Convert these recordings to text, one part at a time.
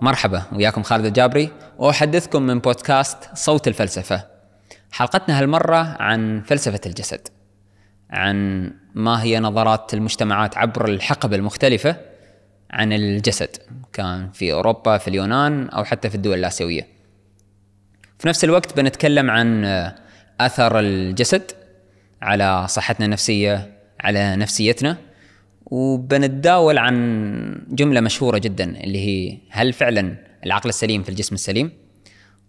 مرحبا وياكم خالد الجابري وأحدثكم من بودكاست صوت الفلسفة. حلقتنا هالمرة عن فلسفة الجسد. عن ما هي نظرات المجتمعات عبر الحقب المختلفة عن الجسد، كان في أوروبا، في اليونان أو حتى في الدول الآسيوية. في نفس الوقت بنتكلم عن اثر الجسد على صحتنا النفسية، على نفسيتنا وبنتداول عن جملة مشهورة جدا اللي هي هل فعلا العقل السليم في الجسم السليم؟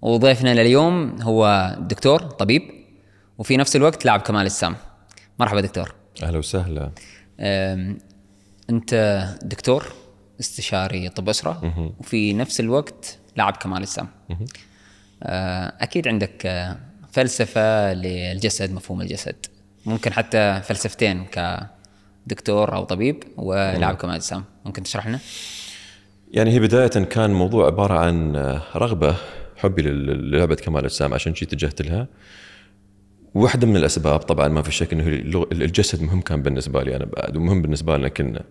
وضيفنا لليوم هو دكتور طبيب وفي نفس الوقت لاعب كمال السام. مرحبا دكتور. أهلا وسهلا. أنت دكتور استشاري طب أسرة وفي نفس الوقت لاعب كمال السام. آه، أكيد عندك فلسفة للجسد مفهوم الجسد. ممكن حتى فلسفتين ك دكتور أو طبيب ولاعب كمال أجسام. ممكن تشرح لنا؟ يعني هي بداية كان موضوع عبارة عن رغبة حبي للعبة كمال الاجسام عشان شي اتجهت لها. واحدة من الأسباب طبعا ما في شك إنه الجسد مهم كان بالنسبة لي أنا بعد ومهم بالنسبة لنا كنا.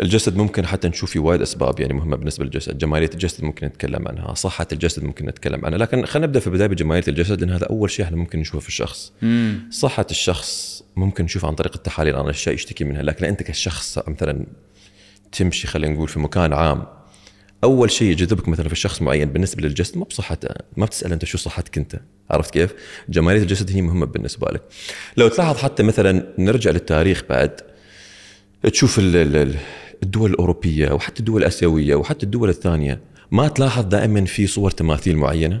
الجسد ممكن حتى نشوف في وايد أسباب يعني مهمة بالنسبة للجسد، جمالية الجسد ممكن نتكلم عنها، صحة الجسد ممكن نتكلم عنها، لكن خلينا نبدأ في البداية بجمالية الجسد لأن هذا أول شيء إحنا ممكن نشوفه في الشخص. مم. صحة الشخص ممكن نشوف عن طريق التحاليل عن اشياء يشتكي منها، لكن أنت كشخص مثلا تمشي خلينا نقول في مكان عام أول شيء يجذبك مثلا في شخص معين بالنسبة للجسد مو بصحته ما بتسأل أنت شو صحتك أنت عرفت كيف جمالية الجسد هي مهمة بالنسبة لك لو تلاحظ حتى مثلا نرجع للتاريخ بعد تشوف الدول الأوروبية وحتى الدول الآسيوية وحتى الدول الثانية ما تلاحظ دائما في صور تماثيل معينة؟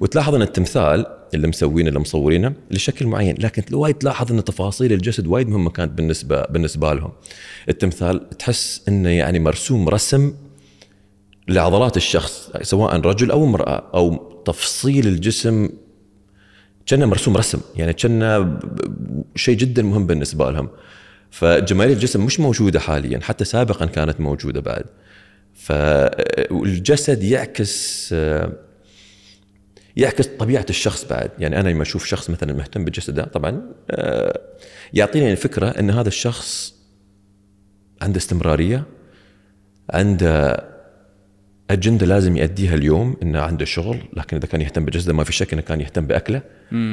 وتلاحظ أن التمثال اللي مسوينه اللي مصورينه لشكل معين لكن وايد تلاحظ أن تفاصيل الجسد وايد مهمة كانت بالنسبة بالنسبة لهم. التمثال تحس إنه يعني مرسوم رسم لعضلات الشخص سواء رجل أو امرأة أو تفصيل الجسم كأنه مرسوم رسم يعني كأنه شيء جدا مهم بالنسبة لهم. فجمالية الجسم مش موجودة حاليا حتى سابقا كانت موجودة بعد. فالجسد يعكس يعكس طبيعة الشخص بعد. يعني أنا لما أشوف شخص مثلا مهتم بجسده طبعا يعطيني الفكرة إن هذا الشخص عنده استمرارية عنده أجندة لازم يؤديها اليوم إنه عنده شغل لكن إذا كان يهتم بجسده ما في شك إنه كان يهتم بأكله.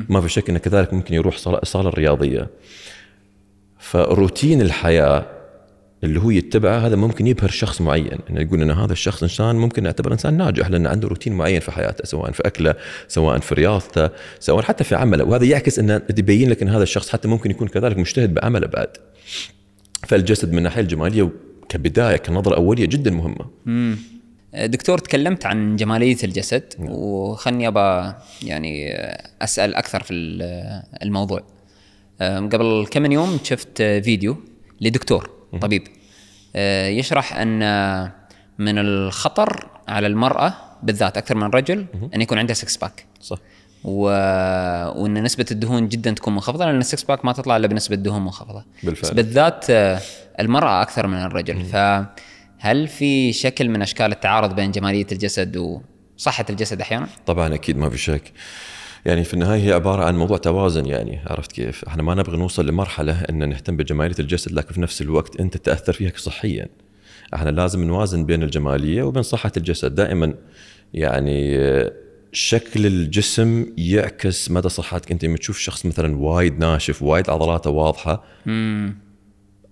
ما في شك انه كذلك ممكن يروح صالة رياضية. فروتين الحياة اللي هو يتبعه هذا ممكن يبهر شخص معين. إنه يقول ان هذا الشخص إنسان ممكن نعتبر إنسان ناجح لأنه عنده روتين معين في حياته سواء في أكله سواء في رياضته سواء حتى في عمله. وهذا يعكس إنه يبين لك إن هذا الشخص حتى ممكن يكون كذلك مجتهد بعمله بعد. فالجسد من الناحية الجمالية كبداية كنظرة أولية جدا مهمة. مم. دكتور تكلمت عن جمالية الجسد وخلني ابى يعني أسأل أكثر في الموضوع. قبل كم من يوم شفت فيديو لدكتور طبيب. آه، يشرح أن من الخطر على المرأة بالذات أكثر من الرجل أن يكون عندها six pack صح. و... وأن نسبة الدهون جدا تكون منخفضة لأن ال six pack ما تطلع إلا بنسبة دهون منخفضة. بالفعل. بس بالذات آه، المرأة أكثر من الرجل. فهل في شكل من أشكال التعارض بين جمالية الجسد وصحة الجسد أحيانا؟ طبعا أكيد ما في شك. يعني في النهاية هي عبارة عن موضوع توازن يعني عرفت كيف؟ إحنا ما نبغى نوصل لمرحلة إن نهتم بجمالية الجسد لكن في نفس الوقت أنت تأثر فيها صحيا. إحنا لازم نوازن بين الجمالية وبين صحة الجسد دائما يعني شكل الجسم يعكس مدى صحتك أنت لما تشوف شخص مثلا وايد ناشف وايد عضلاته واضحة مم.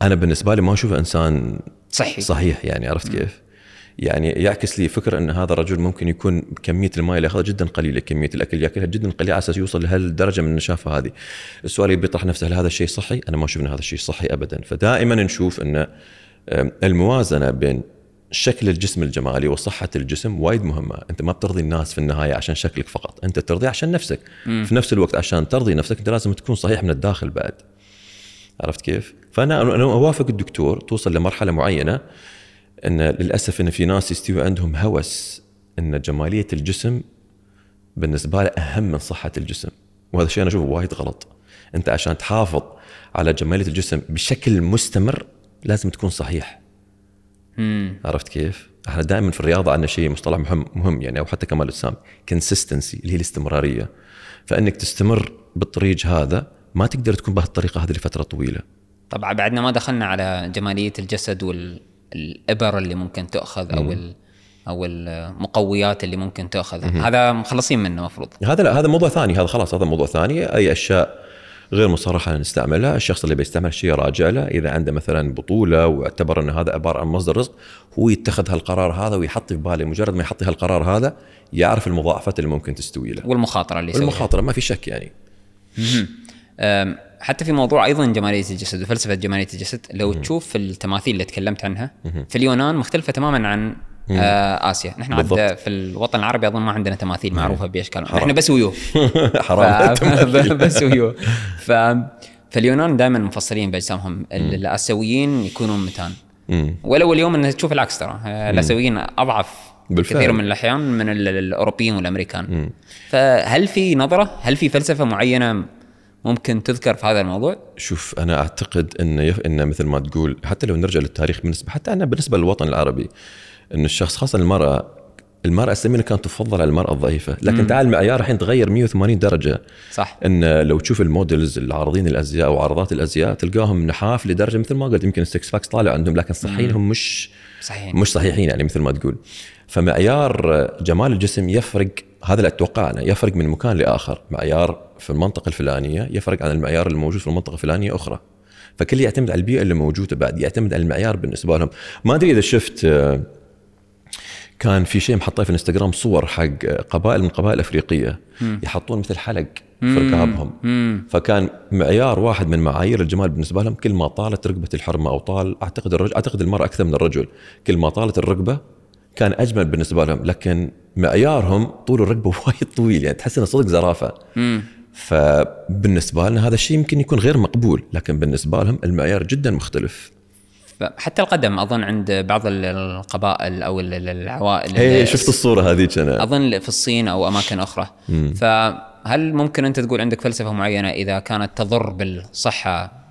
أنا بالنسبة لي ما اشوفه إنسان صحي صحيح يعني عرفت كيف؟ يعني يعكس لي فكرة إن هذا الرجل ممكن يكون كمية الماء اللي ياخذها جدا قليلة، كمية الأكل اللي ياكلها جدا قليلة على أساس يوصل لهالدرجة من النشافة هذه. السؤال اللي بيطرح نفسه هل هذا الشيء صحي؟ أنا ما أشوف إن هذا الشيء صحي ابدا، فدائما نشوف إن الموازنة بين شكل الجسم الجمالي وصحة الجسم وايد مهمة أنت ما بترضي الناس في النهاية عشان شكلك فقط أنت ترضي عشان نفسك م. في نفس الوقت عشان ترضي نفسك أنت لازم تكون صحيح من الداخل بعد عرفت كيف؟ فأنا أنا أوافق الدكتور توصل لمرحلة معينة إن للأسف إن في ناس يستوي عندهم هوس إن جمالية الجسم بالنسبة له أهم من صحة الجسم. وهذا الشيء أنا أشوفه وايد غلط. أنت عشان تحافظ على جمالية الجسم بشكل مستمر لازم تكون صحيح. مم. عرفت كيف؟ إحنا دائما في الرياضة عندنا شيء مصطلح مهم مهم يعني أو حتى كمال الاجسام كونسستنسي اللي هي الاستمرارية. فإنك تستمر بالطريق هذا ما تقدر تكون بهالطريقة هذه لفترة طويلة. طبعا بعدنا ما دخلنا على جمالية الجسد وال الإبر اللي ممكن تأخذ أو أو المقويات اللي ممكن تأخذ. هذا مخلصين منه المفروض هذا لا هذا موضوع ثاني هذا خلاص هذا موضوع ثاني. أي أشياء غير مصرحة نستعملها، الشخص اللي بيستعمل شيء راجع له، إذا عنده مثلا بطولة واعتبر إن هذا عبارة عن مصدر رزق، هو يتخذ هالقرار هذا ويحط في باله مجرد ما يحط هالقرار هذا يعرف المضاعفات اللي ممكن تستوي له. والمخاطرة اللي والمخاطرة ما في شك يعني. حتى في موضوع أيضا جمالية الجسد وفلسفة جمالية الجسد لو تشوف التماثيل اللي تكلمت عنها في اليونان مختلفة تماما عن آه آسيا. نحن عاد بالضبط. في الوطن العربي أظن ما عندنا تماثيل معروفة باشكال نحن بس ويو. حرام. ف... بس ويو. ف... فاليونان دائما مفصلين بأجسامهم. ال- الآسيويين يكونون متان. مم. ولو اليوم انك تشوف العكس ترى. آه، الآسيويين أضعف بالفعل. كثير من الأحيان من ال- الأوروبيين والأمريكان. فهل في نظرة؟ هل في فلسفة معينة ممكن تذكر في هذا الموضوع؟ شوف أنا أعتقد إن يف... إن مثل ما تقول حتى لو نرجع للتاريخ بالنسبة حتى أنا بالنسبة للوطن العربي إن الشخص خاصة المرأة المرأة السمينة كانت تفضل على المرأة الضعيفة، لكن تعال المعيار الحين تغير 180 درجة. صح. إن لو تشوف ال models العارضين الأزياء أو عارضات الأزياء تلقاهم نحاف لدرجة مثل ما قلت يمكن ال six packs طالع عندهم لكن صحيين هم مش صحيح. مش صحيحين يعني مثل ما تقول. فمعيار جمال الجسم يفرق هذا اللي أتوقع أنا يفرق من مكان لآخر، معيار في المنطقة الفلانية يفرق عن المعيار الموجود في المنطقة الفلانية أخرى. فكل يعتمد على البيئة اللي موجودة بعد يعتمد على المعيار بالنسبة لهم. ما أدري إذا شفت آه، كان في شيء محطاه في الإنستغرام صور حق قبائل من قبائل أفريقية يحطون مثل حلق في ركابهم. فكان معيار واحد من معايير الجمال بالنسبة لهم كل ما طالت ركبة الحرمة أو طال أعتقد الرجل أعتقد المرأة أكثر من الرجل كل ما طالت الركبة كان أجمل بالنسبة لهم لكن معيارهم طول الركبة وايد طويل يعني تحس إنه صدق زرافة. فبالنسبة لنا هذا الشيء يمكن يكون غير مقبول لكن بالنسبة لهم المعيار جدا مخختلف حتى القدم أظن عند بعض ال- القبائل أو ال- ال- العوائل اللي- شفت الصورة هذيك أنا أظن في الصين أو أماكن أخرى. فهل ممكن أنت تقول عندك فلسفة معينة إذا كانت تضر بالصحة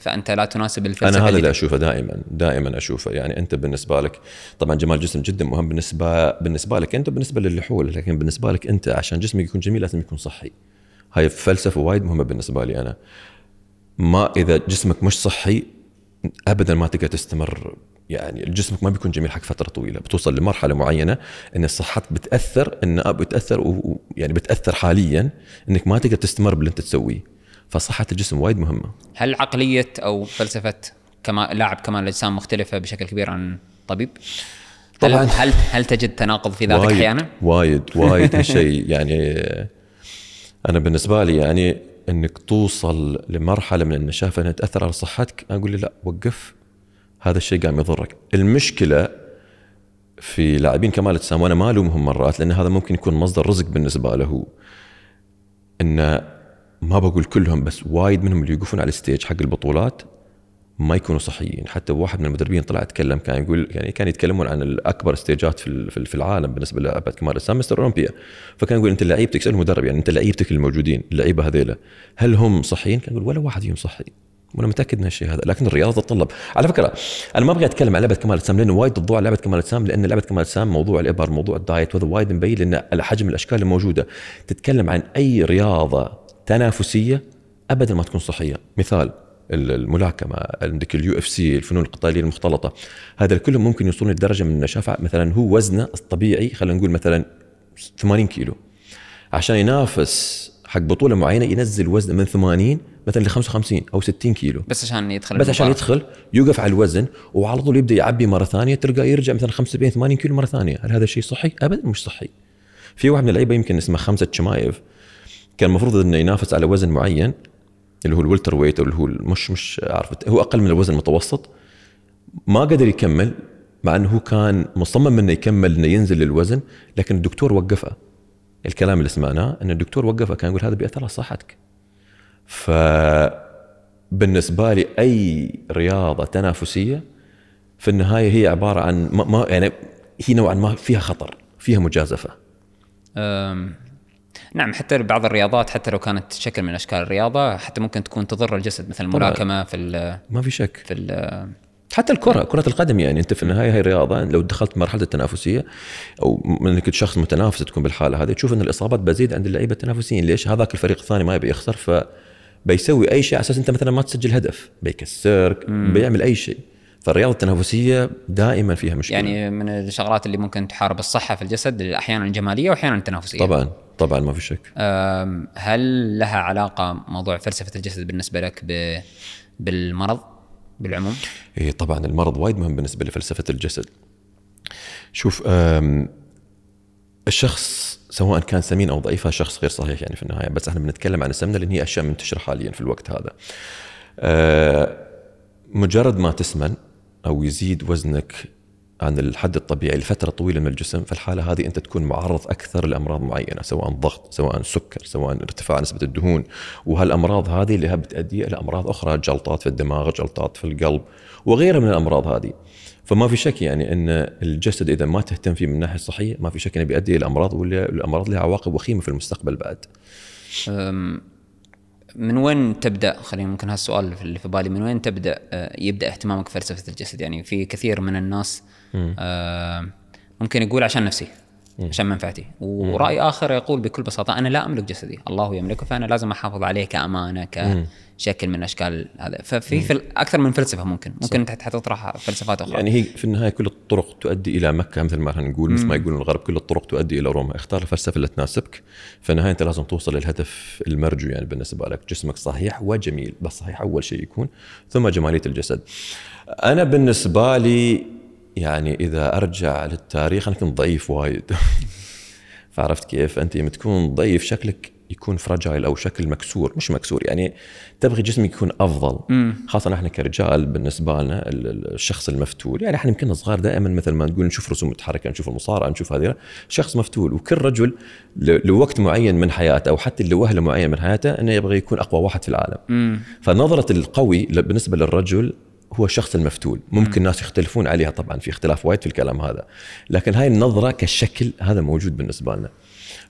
فأنت لا تناسب الفلسفة أنا هذا اللي اللي أشوفه دائما دائما أشوفه. يعني أنت بالنسبة لك طبعا جمال الجسم جدا مهم بالنسبة بالنسبة لك أنت وبالنسبة للحول لكن بالنسبة لك أنت عشان جسمك يكون جميل لازم يكون صحي. هاي فلسفة وايد مهمة بالنسبة لي أنا. ما إذا جسمك مش صحي ابدا ما تقدر تستمر. يعني جسمك ما بيكون جميل حق فترة طويلة. بتوصل لمرحلة معينة إن صحتك بتأثر إن بتأثر و- و- يعني بتأثر حاليا إنك ما تقدر تستمر باللي أنت تسويه. فصحة الجسم وايد مهمة هل عقلية أو فلسفة كما لاعب كمال الأجسام مختلفة بشكل كبير عن طبيب؟ هل طبعاً. هل هل تجد تناقض في ذاتك وايد أحيانا؟ وايد وايد هالشيء يعني أنا بالنسبة لي يعني إنك توصل لمرحلة من النشافه إنها تأثر على صحتك أقول لي لا وقف هذا الشيء قام يضرك المشكلة في لاعبين كمال الأجسام وأنا ما ألومهم مرات لأن هذا ممكن يكون مصدر رزق بالنسبة له انه ما بقول كلهم بس وايد منهم اللي يوقفون على الستيج حق البطولات ما يكونوا صحيين. حتى واحد من المدربين طلع يتكلم كان يقول يعني كان يتكلمون عن الأكبر استيجات في في ال- في العالم بالنسبة للعبه كمال الاجسام مستر أولمبيا. فكان يقول أنت لعيبتك سأل المدرب يعني أنت لعيبتك الموجودين اللعيبة هذيلا هل هم صحيين؟ كان يقول ولا واحد فيهم صحي. وأنا متأكد من الشيء هذا لكن الرياضة تتطلب. على فكرة أنا ما أبغى أتكلم عن لعبة كمال الاجسام لأنه وايد الضوء على لعبة كمال الاجسام لأن لعبة كمال الاجسام موضوع الإبر موضوع الدايت وهذا وايد مبين لأن حجم الأشكال الموجودة. تتكلم عن أي رياضة تنافسية أبدا ما تكون صحية. مثال ال- الملاكمة عندك ال UFC الفنون القتالية المختلطة. هذا كلهم ممكن يوصلون لدرجة من النشافة. مثلا هو وزنه الطبيعي خلينا نقول مثلا 80 كيلو. عشان ينافس حق بطولة معينة ينزل وزنه من 80 مثلا ل 55 أو 60 كيلو. بس عشان يدخل بس عشان. يدخل يوقف على الوزن وعلى طول يبدأ يعبي مرة ثانية تلقى يرجع مثلا 75 80 كيلو مرة ثانية. هل هذا الشيء صحي؟ ابدا مش صحي. في واحد من اللعيبة يمكن اسمه خمسة شمايف. كان المفروض إنه ينافس على وزن معين اللي هو الولتر ويت أو اللي هو مش مش عارف هو أقل من الوزن المتوسط ما قدر يكمل مع إنه هو كان مصمم إنه يكمل إنه ينزل للوزن لكن الدكتور وقفه. الكلام اللي سمعناه إن الدكتور وقفه كان يقول هذا بيأثر على صحتك. ف بالنسبة لي أي رياضة تنافسية في النهاية هي عبارة عن ما, يعني هي نوعا ما فيها خطر فيها مجازفة. نعم حتى بعض الرياضات حتى لو كانت شكل من أشكال الرياضة حتى ممكن تكون تضر الجسد مثل الملاكمة في ما في شك. في حتى الكرة كرة القدم يعني أنت في النهاية هي رياضة. لو دخلت مرحلة التنافسية أو من إنك شخص متنافس تكون بالحالة هذه تشوف إن الإصابات بتزيد عند اللعيبة التنافسيين. ليش؟ هذاك الفريق الثاني ما يبي يخسر ف بيسوي أي شيء على أساس أنت مثلا ما تسجل هدف. بيكسرك بيعمل أي شيء. فالرياضة التنافسية دائما فيها مشكلة. يعني من الشغلات اللي ممكن تحارب الصحة في الجسد أحيانا جماليه واحيانا تنافسيه طبعا طبعا ما في شك. هل لها علاقة موضوع فلسفة الجسد بالنسبة لك ب... بالمرض بالعموم؟ إيه طبعا المرض وايد مهم بالنسبة لفلسفة الجسد. شوف الشخص سواء كان سمين أو ضعيف هذا شخص غير صحيح يعني في النهاية. بس إحنا بنتكلم عن السمنة لأن هي أشياء منتشرة حاليا في الوقت هذا. أه، مجرد ما تسمن أو يزيد وزنك عن الحد الطبيعي لفترة طويلة من الجسم في الحاله هذه أنت تكون معرض أكثر لأمراض معينة سواء ضغط سواء سكر سواء ارتفاع نسبة الدهون. وهالأمراض هذه اللي بتؤدي إلى أمراض أخرى جلطات في الدماغ جلطات في القلب وغيرها من الأمراض هذه. فما في شك يعني إن الجسد إذا ما تهتم فيه من الناحيه الصحيه ما في شك إنه بيؤدي إلى أمراض والامراض لها عواقب وخيمة في المستقبل بعد. من وين تبدأ؟ خلينا ممكن هالسؤال اللي في بالي من وين تبدأ آه، يبدأ اهتمامك بفلسفة الجسد؟ يعني في كثير من الناس آه، ممكن يقول عشان نفسي عشان منفعتي. ورأي آخر يقول بكل بساطة أنا لا أملك جسدي. الله يملكه فأنا لازم أحافظ عليه كأمانة كشكل من أشكال هذا. ففي فل... أكثر من فلسفة ممكن. ممكن انت تطرح فلسفات أخرى. يعني هي في النهاية كل الطرق تؤدي إلى مكة مثل ما نقول مثل ما يقولون الغرب كل الطرق تؤدي إلى روما. اختار الفلسفة اللي تناسبك. في النهاية أنت لازم توصل للهدف المرجو يعني بالنسبة لك. جسمك صحيح وجميل بس صحيح أول شيء يكون ثم جمالية الجسد. أنا بالنسبة لي يعني إذا أرجع للتاريخ أنا كنت ضعيف وايد. فعرفت كيف؟ أنت لما تكون ضعيف شكلك يكون فراجايل أو شكل مكسور مش مكسور يعني تبغي جسمك يكون أفضل. خاصة إحنا كرجال بالنسبة لنا ال- ال- الشخص المفتول يعني إحنا يمكن صغار دائما مثل ما نقول نشوف رسوم متحركة نشوف المصارعة نشوف هذه شخص مفتول وكل رجل لوقت معين من حياته أو حتى لوهلة معين من حياته إنه يبغى يكون أقوى واحد في العالم. فنظرة القوي بالنسبة للرجل هو الشخص المفتول. ممكن الناس يختلفون عليها طبعا في اختلاف وايد في الكلام هذا لكن هاي النظرة كشكل هذا موجود بالنسبة لنا.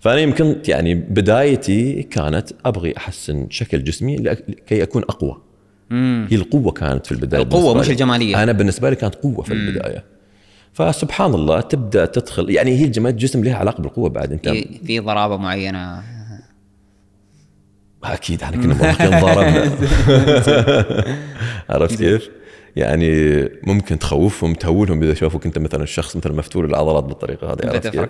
فأنا يمكن يعني بدايتي كانت أبغي أحسن شكل جسمي لأ- كي أكون أقوى هي القوة كانت في البداية القوة بالنسبة مش لي. الجمالية. أنا بالنسبة لي كانت قوة في البداية فسبحان الله تبدأ تدخل يعني هي جمال الجسم لها علاقة بالقوة بعد أنت في في ضرابة معينة أكيد إحنا كنا مراهقين ضاربنا عرفت كيف؟ يعني ممكن تخوفهم تهولهم إذا شافوك أنت مثلا شخص مثلا مفتول العضلات بالطريقة هذه عرفت كيف؟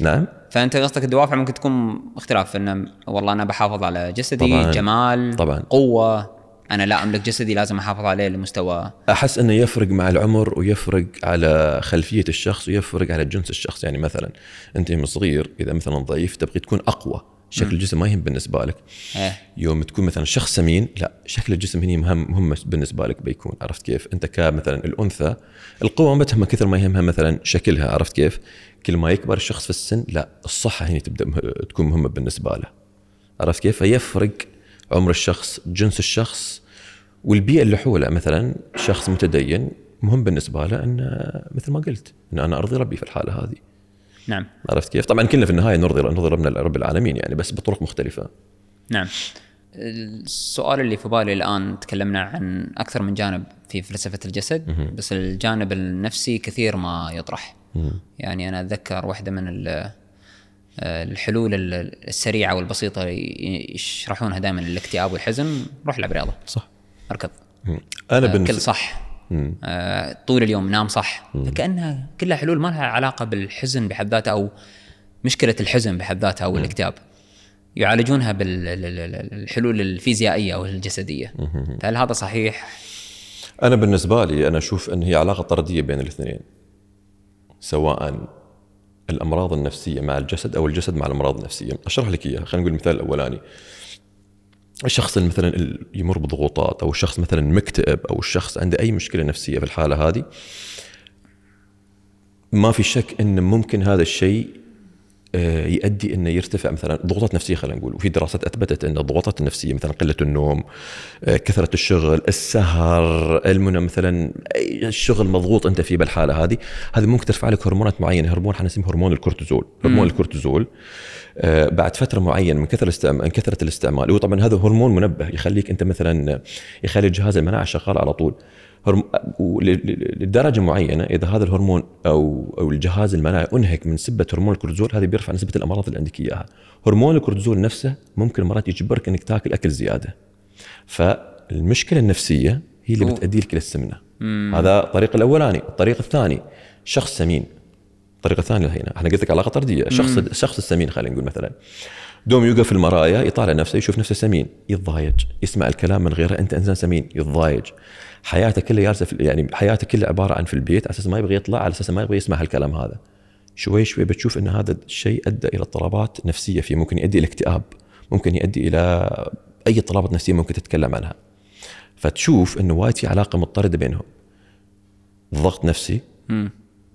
نعم فأنت قصدك الدوافع ممكن تكون اختلاف انه والله أنا بحافظ على جسدي طبعاً. جمال طبعاً. قوة أنا لا أملك جسدي لازم أحافظ عليه لمستوى أحس إنه يفرق مع العمر ويفرق على خلفية الشخص ويفرق على جنس الشخص يعني مثلا أنت يوم صغير إذا مثلا ضعيف تبغي تكون أقوى شكل الجسم ما يهم بالنسبة لك. إيه. يوم تكون مثلا شخص سمين لا شكل الجسم هني مهم مهم بالنسبة لك بيكون عرفت كيف؟ أنت كمثلا الأنثى القوة ما بتهمها كثر ما يهمها مثلا شكلها عرفت كيف؟ كل ما يكبر الشخص في السن لا الصحة هنا تبدأ مه... تكون مهمة بالنسبة له. عرفت كيف؟ فيفرق عمر الشخص جنس الشخص والبيئة اللي حوله. مثلا شخص متدين مهم بالنسبة له إنه مثل ما قلت إن أنا أرضي ربي في الحالة هذه. نعم. عرفت كيف؟ طبعا كلنا في النهاية نرضي نرضي ربنا رب العالمين يعني بس بطرق مختلفة. نعم. السؤال اللي في بالي الآن تكلمنا عن أكثر من جانب في فلسفة الجسد بس الجانب النفسي كثير ما يطرح. يعني أنا أتذكر واحدة من ال- الحلول ال- السريعة والبسيطة يشرحونها دائما الاكتئاب والحزن. روح العب رياضة. صح. أركض. أنا بالنسبة كل صح. آه، طول اليوم نام صح. فكانها كلها حلول ما لها علاقة بالحزن بحد ذاته أو مشكلة الحزن بحد ذاتها أو الاكتئاب. يعالجونها بالحلول الفيزيائية أو الجسدية. فهل هذا صحيح؟ أنا بالنسبة لي أنا أشوف أن هي علاقة طردية بين الاثنين. سواء الأمراض النفسية مع الجسد أو الجسد مع الأمراض النفسية. أشرح لك إياها خلينا نقول المثال الأولاني. الشخص اللي مثلا ال- يمر بضغوطات أو الشخص مثلا مكتئب أو الشخص عنده أي مشكلة نفسية في الحالة هذه ما في شك إن ممكن هذا الشيء يؤدي إنه يرتفع مثلا ضغوطات نفسية خلينا نقول وفي دراسات أثبتت إن الضغوطات النفسية مثلا قلة النوم آه، كثرة الشغل السهر المنى مثلا الشغل مضغوط أنت فيه بالحالة هذه هذه ممكن ترفع لك هرمونات معينة هرمون حنسميه هرمون الكورتيزول هرمون الكورتيزول. آه، بعد فترة معينة من كثر الاستعمال من كثرة الاستعمال هو طبعا هذا هرمون منبه يخليك أنت مثلا يخلي جهاز المناعة شغال على طول. لدرجة معينة إذا هذا الهرمون أو أو الجهاز المناعي أنهك من سبة هرمون الكورتيزول هذا بيرفع نسبة الأمراض اللي عندك إياها. هرمون الكورتيزول نفسه ممكن مرات يجبرك إنك تاكل أكل زيادة. فالمشكلة النفسية هي اللي بتؤدي لك إلى السمنة. هذا الطريق الأولاني. الطريق الثاني شخص سمين. الطريقة الثانية هنا. إحنا قلت لك علاقه طرديه الشخص الشخص السمين خلينا نقول مثلا. دوم يوقف في المرايا يطالع نفسه يشوف نفسه سمين يتضايج. يسمع الكلام من غيره أنت إنسان سمين يتضايج. حياته كلها جالسة في- يعني حياته كلها عبارة عن في البيت على أساس ما يبغى يطلع على أساس ما يبغى يسمع هالكلام هذا. شوي شوي بتشوف إن هذا الشيء أدى إلى اضطرابات نفسية فيه ممكن يؤدي إلى اكتئاب ممكن يؤدي إلى أي اضطرابات نفسية ممكن تتكلم عنها. فتشوف إنه وايد في علاقة مضطردة بينهم. ضغط نفسي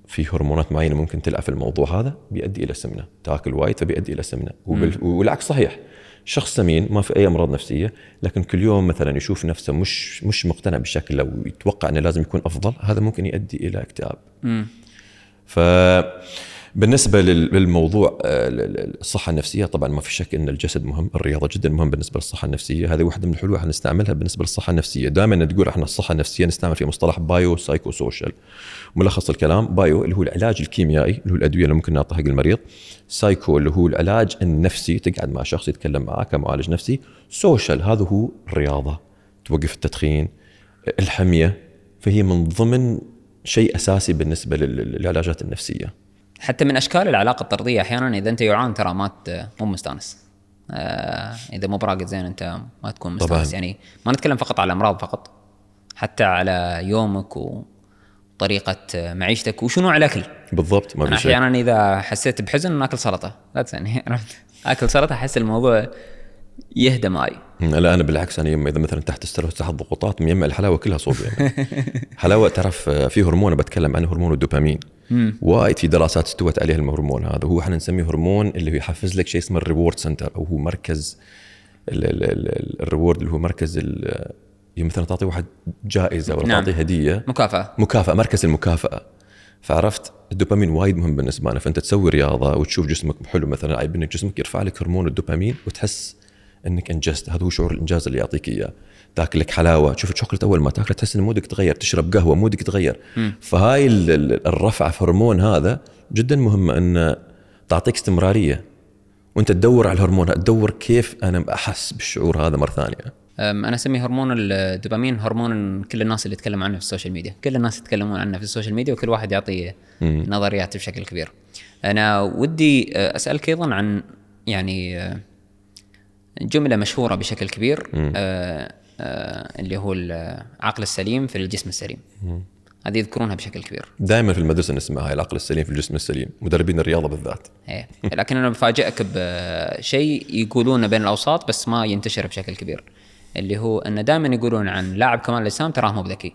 في هرمونات معينة ممكن تلعب في الموضوع هذا بيؤدي إلى سمنة. تاكل وايد فبيؤدي إلى سمنة. وبال... والعكس صحيح. شخص سمين ما في أي أمراض نفسية لكن كل يوم مثلا يشوف نفسه مش مش مقتنع بالشكل أو يتوقع إنه لازم يكون أفضل هذا ممكن يؤدي إلى اكتئاب. ف بالنسبة لل- للموضوع آه، ال- ال- الصحة النفسية طبعا ما في شك إن الجسد مهم الرياضة جدا مهم بالنسبة للصحة النفسية. هذه واحدة من الحلول إحنا نستعملها بالنسبة للصحة النفسية. دائما تقول إحنا الصحة النفسية نستعمل في مصطلح bio psycho social ملخص الكلام bio اللي هو العلاج الكيميائي اللي هو الأدوية اللي ممكن نعطيها حق المريض. سايكو اللي هو العلاج النفسي تقعد مع شخص يتكلم معاه كمعالج نفسي. social هذا هو الرياضة. توقف التدخين الحمية فهي من ضمن شيء أساسي بالنسبة لل- للعلاجات النفسية. حتى من أشكال العلاقة الطردية أحيانا إذا أنت جوعان ترى ما مو مستانس. آه إذا مو براقد زين أنت ما تكون مستانس. طبعاً. يعني ما نتكلم فقط على الأمراض فقط حتى على يومك وطريقة معيشتك وشو نوع الاكل بالضبط ما في شيء. أحيانا إذا حسيت بحزن ناكل سلطة. لا تسألني. أكل سلطة أحس الموضوع يهدى معي. لا أنا بالعكس أنا يما إذا مثلا تحت stress تحت ضغوطات مجمع الحلاوة كلها صوب يعني. حلاوة تعرف آه، في هرمون بتكلم عنه هرمون الدوبامين. وايد في دراسات استوت عليه الهرمون هذا. هو إحنا نسميه هرمون اللي هو يحفز لك شيء اسمه ال reward center أو هو مركز ال- ال- ال- ال reward اللي هو مركز يوم مثلا تعطي واحد جائزة ولا نعم. تعطيه هدية. مكافأة. مكافأة مركز المكافأة. فعرفت؟ الدوبامين وايد مهم بالنسبة لنا. فأنت تسوي رياضة وتشوف جسمك حلو مثلا عيب إنك جسمك يرفع لك هرمون الدوبامين وتحس إنك إنجزت. هذا هو شعور الإنجاز اللي يعطيك إياه. تاكل لك حلاوة. تشوف الشوكولاتة أول ما تاكله تحس ان مودك تغير. تشرب قهوة مودك يتغير فهاي ال- ال- الرفعه في هرمون هذا جدا مهمه ان تعطيك استمرارية. وأنت تدور على الهرمون. تدور كيف أنا أحس بالشعور هذا مرة ثانية. أنا أسميه هرمون الدوبامين هرمون كل الناس اللي يتكلموا عنه في ال social media. كل الناس يتكلمون عنه في ال social media وكل واحد يعطي نظريات بشكل كبير. أنا ودي أسألك أيضا عن يعني جملة مشهورة بشكل كبير أه، أه، اللي هو العقل السليم في الجسم السليم. هذه يذكرونها بشكل كبير. دائما في المدرسة نسمعها العقل السليم في الجسم السليم مدربين الرياضة بالذات. إيه. لكن أنا بفاجئك بشيء يقولونه بين الأوساط بس ما ينتشر بشكل كبير اللي هو انه دائما يقولون عن لاعب كمال الأجسام تراه مو بذكي.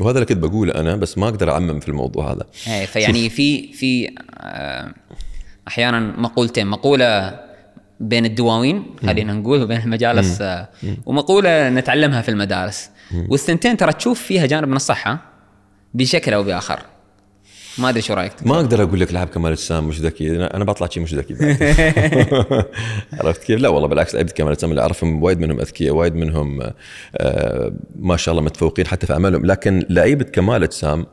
وهذا اللي كنت بقوله أنا بس ما أقدر أعمم في الموضوع هذا. إيه، فيعني في في آه، أحيانا مقولتين مقولة بين الدواوين خلينا نقول وبين المجالس آه، ومقولة نتعلمها في المدارس. والثنتين ترى تشوف فيها جانب من الصحة بشكل أو بآخر. ما أدري شو رأيك؟ ما أقدر أقول لك لاعب كمال الاجسام مش ذكي. أنا بطلع شيء مش ذكي. عرفت كيف؟ لا والله بالعكس لعيبه كمال الاجسام اللي أعرفهم وايد منهم أذكياء وايد منهم آه ما شاء الله متفوقين حتى في أعمالهم. لكن لعيبة كمال الاجسام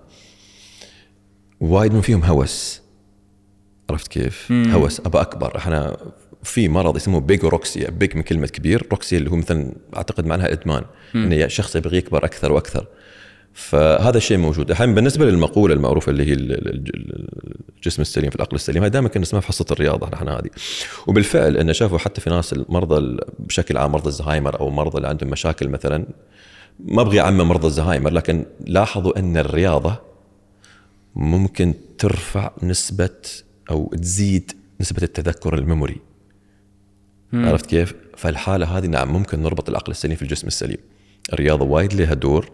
وايد من فيهم هوس. عرفت كيف؟ هوس ابى أكبر. إحنا في مرض اسمه bigorexia big من كلمة كبير rexia اللي هو مثلا أعتقد معناها إدمان إنه شخص يبغى يكبر أكثر وأكثر. فهذا الشيء موجود. الحين بالنسبة للمقولة المعروفة اللي هي ال- ال- ال- الجسم السليم في العقل السليم هذه دائما كنا نسمعها في حصة الرياضة نحن هذه. وبالفعل ان شافوا حتى في ناس المرضى ال- بشكل عام مرضى الزهايمر أو مرضى اللي عندهم مشاكل مثلا ما أبغي أعمم مرضى الزهايمر لكن لاحظوا إن الرياضة ممكن ترفع نسبة أو تزيد نسبة التذكر ال memory. عرفت كيف؟ فالحالة هذه نعم ممكن نربط العقل السليم في الجسم السليم. الرياضة وايد لها دور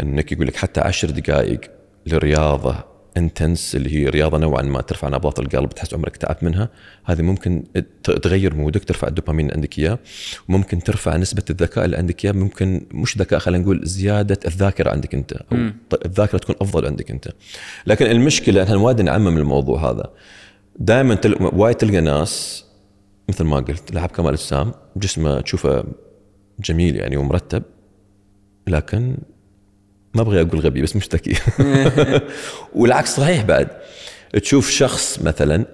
إنك يقول لك حتى عشر دقائق لرياضة intense اللي هي رياضة نوعا ما ترفع نبضات القلب تحس عمرك تعبت منها هذه ممكن تغير مودك ترفع الدوبامين اللي عندك إياه. وممكن ترفع نسبة الذكاء اللي عندك إياه ممكن مش ذكاء خلينا نقول زيادة الذاكرة عندك أنت أو الذاكرة تكون أفضل عندك أنت. لكن المشكلة إحنا وايد نعمم الموضوع هذا. دائما تل... وايد تلقى ناس مثل ما قلت لاعب كمال أجسام جسمه تشوفه جميل يعني ومرتب لكن ما أبغى أقول غبي بس مش ذكي والعكس صحيح بعد. تشوف شخص مثلا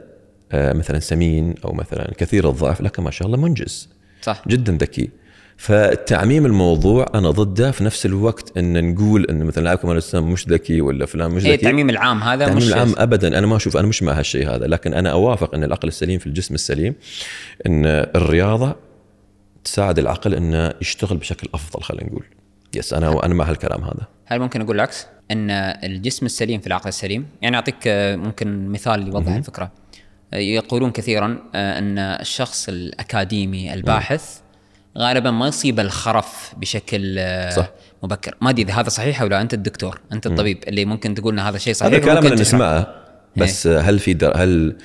آه، مثلا سمين أو مثلا كثير الضعف لكن ما شاء الله منجز. صح. جدا ذكي. فتعميم الموضوع أنا ضده في نفس الوقت إن نقول إن مثلا لاعب كمال الاجسام مش ذكي ولا فلان مش اي ذكي التعميم العام هذا التعميم مش العام ابدا أنا ما أشوف أنا مش مع هالشيء هذا لكن أنا أوافق إن العقل السليم في الجسم السليم إن الرياضة تساعد العقل إنه يشتغل بشكل أفضل خلينا نقول يس أنا أنا مع هالكلام هذا هل ممكن أقول العكس؟ إن الجسم السليم في العقل السليم، يعني أعطيك آه، ممكن مثال يوضح الفكرة. آه، يقولون كثيرا آه، إن الشخص الأكاديمي الباحث غالبا ما يصيب الخرف بشكل آه، صح. مبكر، ما أدري إذا هذا صحيح أو لا، أنت الدكتور، أنت الطبيب اللي ممكن تقول إن هذا شيء صحيح هذا الكلام اللي. نسمعه بس هل في در... هل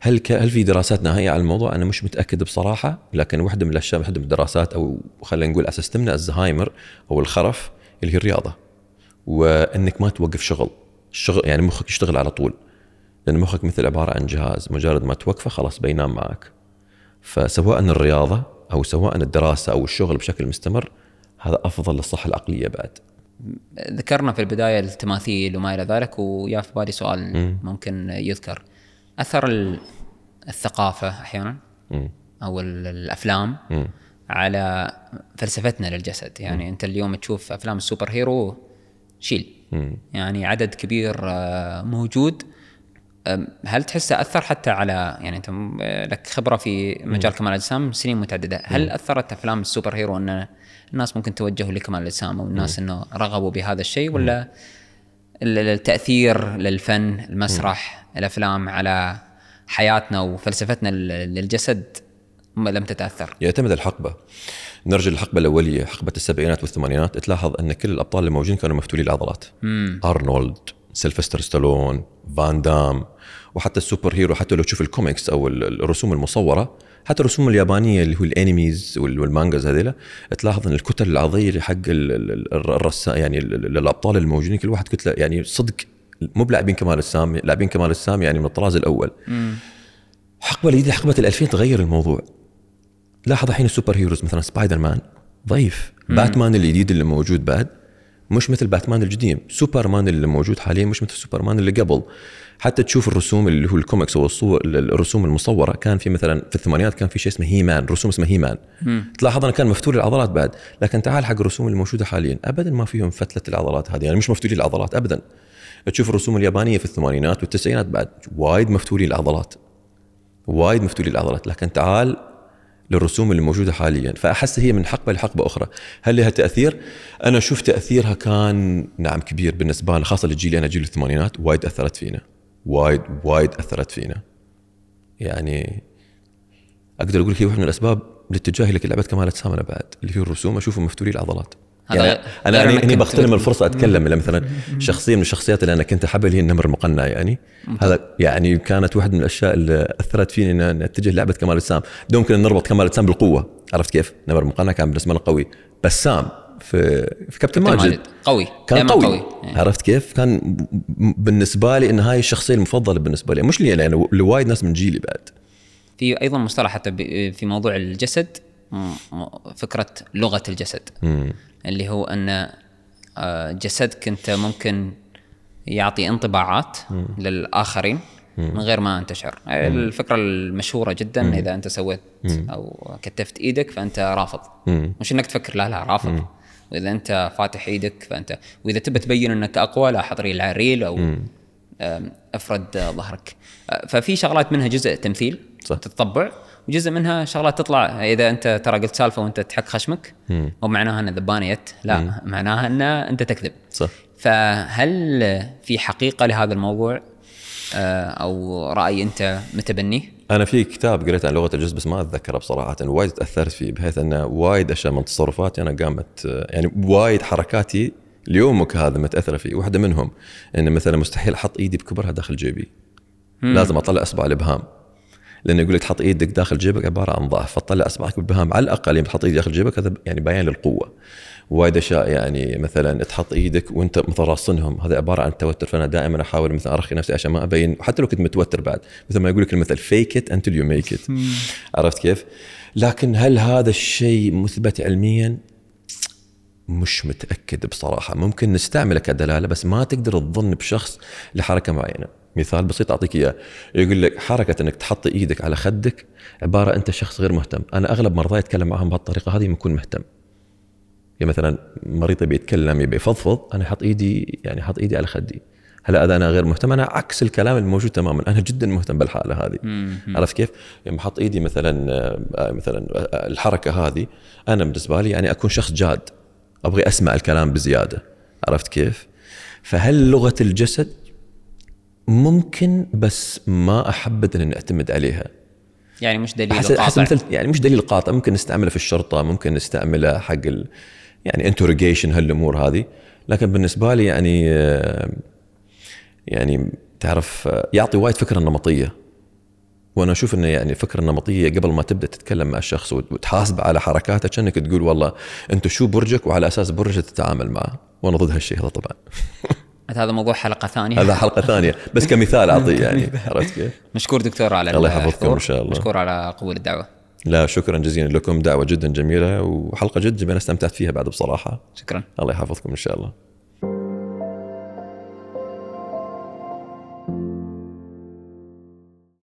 هل ك... هل في دراسات نهائية على الموضوع؟ أنا مش متأكد بصراحة لكن واحدة من الأشياء واحدة من الدراسات أو خلينا نقول أساس تمنع الزهايمر أو الخرف اللي هي الرياضة وإنك ما توقف شغل الشغل يعني مخك يشتغل على طول لأن مخك مثل عبارة عن جهاز مجرد ما توقفه خلاص بينام معك فسواء الرياضة أو سواء الدراسة أو الشغل بشكل مستمر هذا أفضل للصحه العقلية بعد ذكرنا في البداية التماثيل وما إلى ذلك ويا في بالي سؤال ممكن يذكر أثر ال- الثقافة أحيانا مم. أو ال- الأفلام مم. على فلسفتنا للجسد يعني أنت اليوم تشوف أفلام ال superheroes شيل مم. يعني عدد كبير آه، موجود هل تحسه أثر حتى على يعني أنت لك خبرة في مجال كمال الأجسام؟ سنين متعددة، هل أثرت أفلام ال superhero أن الناس ممكن توجهوا لكمال الأجسام أو الناس إنه رغبوا بهذا الشيء ولا ال- ال- التأثير للفن، المسرح، الأفلام على حياتنا وفلسفتنا لل- للجسد لم تتأثر؟ يعتمد الحقبة. نرجع للحقبه الأولية حقبة السبعينات والثمانينات. تلاحظ أن كل الأبطال اللي موجودين كانوا مفتولي العضلات. أرنولد سيلفستر ستالون فان دام وحتى ال superhero حتى لو تشوف الكوميكس أو ال- الرسوم المصورة حتى الرسوم اليابانية اللي هو ال animes وال- وال mangas هذيلا تلاحظ إن الكتل العضليه حق ال- ال- ال- الرسام يعني ال- ال- الابطال الموجودين كل واحد كتله يعني صدق مو بلاعبين كمال اجسام لاعبين كمال اجسام يعني من الطراز الأول. حقبة الجديده حقبة ال 2000 تغير الموضوع. لاحظ الحين ال superheroes مثلا سبايدر مان ضعيف. باتمان الجديد اللي موجود بعد مش مثل باتمان القديم سوبر مان اللي موجود حاليا مش مثل سوبر مان اللي قبل. حتى تشوف الرسوم اللي هو الكوميكس أو الصور الرسوم المصورة كان في مثلا في الثمانينات كان في شيء اسمه هي مان رسوم اسمها هي مان تلاحظ إنه كان مفتول العضلات بعد لكن تعال حق الرسوم الموجوده حاليا ابدا ما فيهم فتلة العضلات هذه يعني مش مفتولين العضلات ابدا. تشوف الرسوم اليابانية في الثمانينات والتسعينات بعد وايد مفتولين العضلات. وايد مفتولي العضلات. لكن تعال للرسوم اللي موجودة حاليا. فأحس هي من حقبة لحقبة أخرى. هل لها تأثير؟ أنا أشوف تأثيرها كان نعم كبير بالنسبة لنا خاصة لجيلي أنا جيل الثمانينات. وايد أثرت فينا. وايد وايد أثرت فينا. يعني أقدر أقول لك هي واحدة من الاسباب لاتجاهي لك لعبه كمال اجسام أنا بعد اللي هي الرسوم. أشوفهم مفتولي العضلات. يعني أنا غير هني بغتنم الفرصة أتكلم لأن مثلا شخصيه من الشخصيات اللي أنا كنت احبها اللي هي النمر المقنع يعني. هذا يعني كانت واحدة من الأشياء اللي أثرت فيني ان أتجه لعبة كمال الاجسام ممكن نربط كمال الاجسام بالقوة. عرفت كيف؟ النمر المقنع كان بالنسبة لنا قوي. بسام في في كابتن ماجد ماجد قوي. كان قوي, قوي. إيه. عرفت كيف؟ كان بالنسبة لي إن هاي الشخصية المفضلة بالنسبة لي. مش لي أنا يعني لوايد ناس من جيلي بعد. في أيضا مصطلح حتى في موضوع الجسد فكرة لغة الجسد. مم. اللي هو أن آه، جسدك أنت ممكن يعطي انطباعات للآخرين من غير ما انت تشعر الفكرة المشهورة جدا إذا أنت سويت أو كتفت إيدك فأنت رافض. مش إنك تفكر لا لا رافض. وإذا أنت فاتح إيدك فأنت وإذا تبى تبين أنك أقوى لاحظ ريل على ريل أو افرد ظهرك. آه، ففي شغلات منها جزء تمثيل صح. تتطبع. وجزء منها شغلات تطلع إذا أنت ترى قلت سالفة وأنت تحك خشمك مو معناها إن ذبانه يت لا معناها إن أنت تكذب. صح. فهل في حقيقة لهذا الموضوع؟ آه، أو رأي أنت متبنيه؟ أنا في كتاب قريته عن لغة الجسد بس ما أتذكره بصراحة وايد تأثرت فيه بحيث انه وايد أشياء من تصرفاتي أنا قامت يعني وايد حركاتي ليومك هذا متأثرة فيه. واحدة منهم إن مثلا مستحيل أحط إيدي بكبرها داخل جيبي. لازم أطلع أصبع الابهام لأنه يقول لك تحط إيدك داخل جيبك عبارة عن ضعف فتطلع اصبعك بالابهام على الأقل يوم تحط إيدك داخل جيبك هذا يعني بيان للقوة. وايد أشياء يعني مثلا تحط إيدك وأنت مثلا راصنهم هذا عبارة عن التوتر فأنا دائما أحاول مثلا أرخي نفسي عشان ما أبين وحتى لو كنت متوتر بعد مثل ما يقول لك المثل fake it until you make it عرفت كيف؟ لكن هل هذا الشيء مثبت علميا؟ مش متأكد بصراحة. ممكن نستعمله كدلالة بس ما تقدر تظن بشخص لحركة معينة. مثال بسيط أعطيك إياه. يقول لك حركة إنك تحط إيدك على خدك عبارة أنت شخص غير مهتم. أنا أغلب مرضاي أتكلم معهم بهالطريقة هذه بكون مهتم. يعني مثلا مريض يبي يتكلم يبي يفضفض أنا أحط إيدي يعني أحط إيدي على خدي. هلا اذا أنا غير مهتم؟ أنا عكس الكلام الموجود تماما. أنا جدا مهتم بالحالة هذه. عرفت كيف؟ يعني بحط إيدي مثلا آه، مثلا آه، الحركة هذه أنا بالنسبة لي يعني أكون شخص جاد. أبغي أسمع الكلام بزيادة. عرفت كيف؟ فهل لغة الجسد ممكن بس ما احبذ ان نعتمد عليها. يعني مش دليل حسب قاطع حسب مثل يعني مش دليل قاطع ممكن نستعمله في الشرطة ممكن نستعمله حق ال يعني انتروجيشن هالأمور هذه. لكن بالنسبة لي يعني آه، يعني تعرف آه، يعطي وايد فكرة نمطية. وأنا أشوف إنه يعني الفكرة النمطيه قبل ما تبدأ تتكلم مع الشخص وتحاسب على حركاته كأنك تقول والله أنت شو برجك وعلى أساس برجك تتعامل معه. وأنا ضد هالشيء هذا طبعا. هذا موضوع حلقة ثانية. هذا حلقة ثانية. بس كمثال أعطيه يعني عرفت كيف؟ مشكور دكتور على الله يحفظكم. إن شاء الله. مشكور على قبول الدعوة. لا شكرا جزيلا لكم. دعوة جدا جميلة وحلقة جدا جميلة استمتعت فيها بعد بصراحة. شكرا. الله يحفظكم إن شاء الله.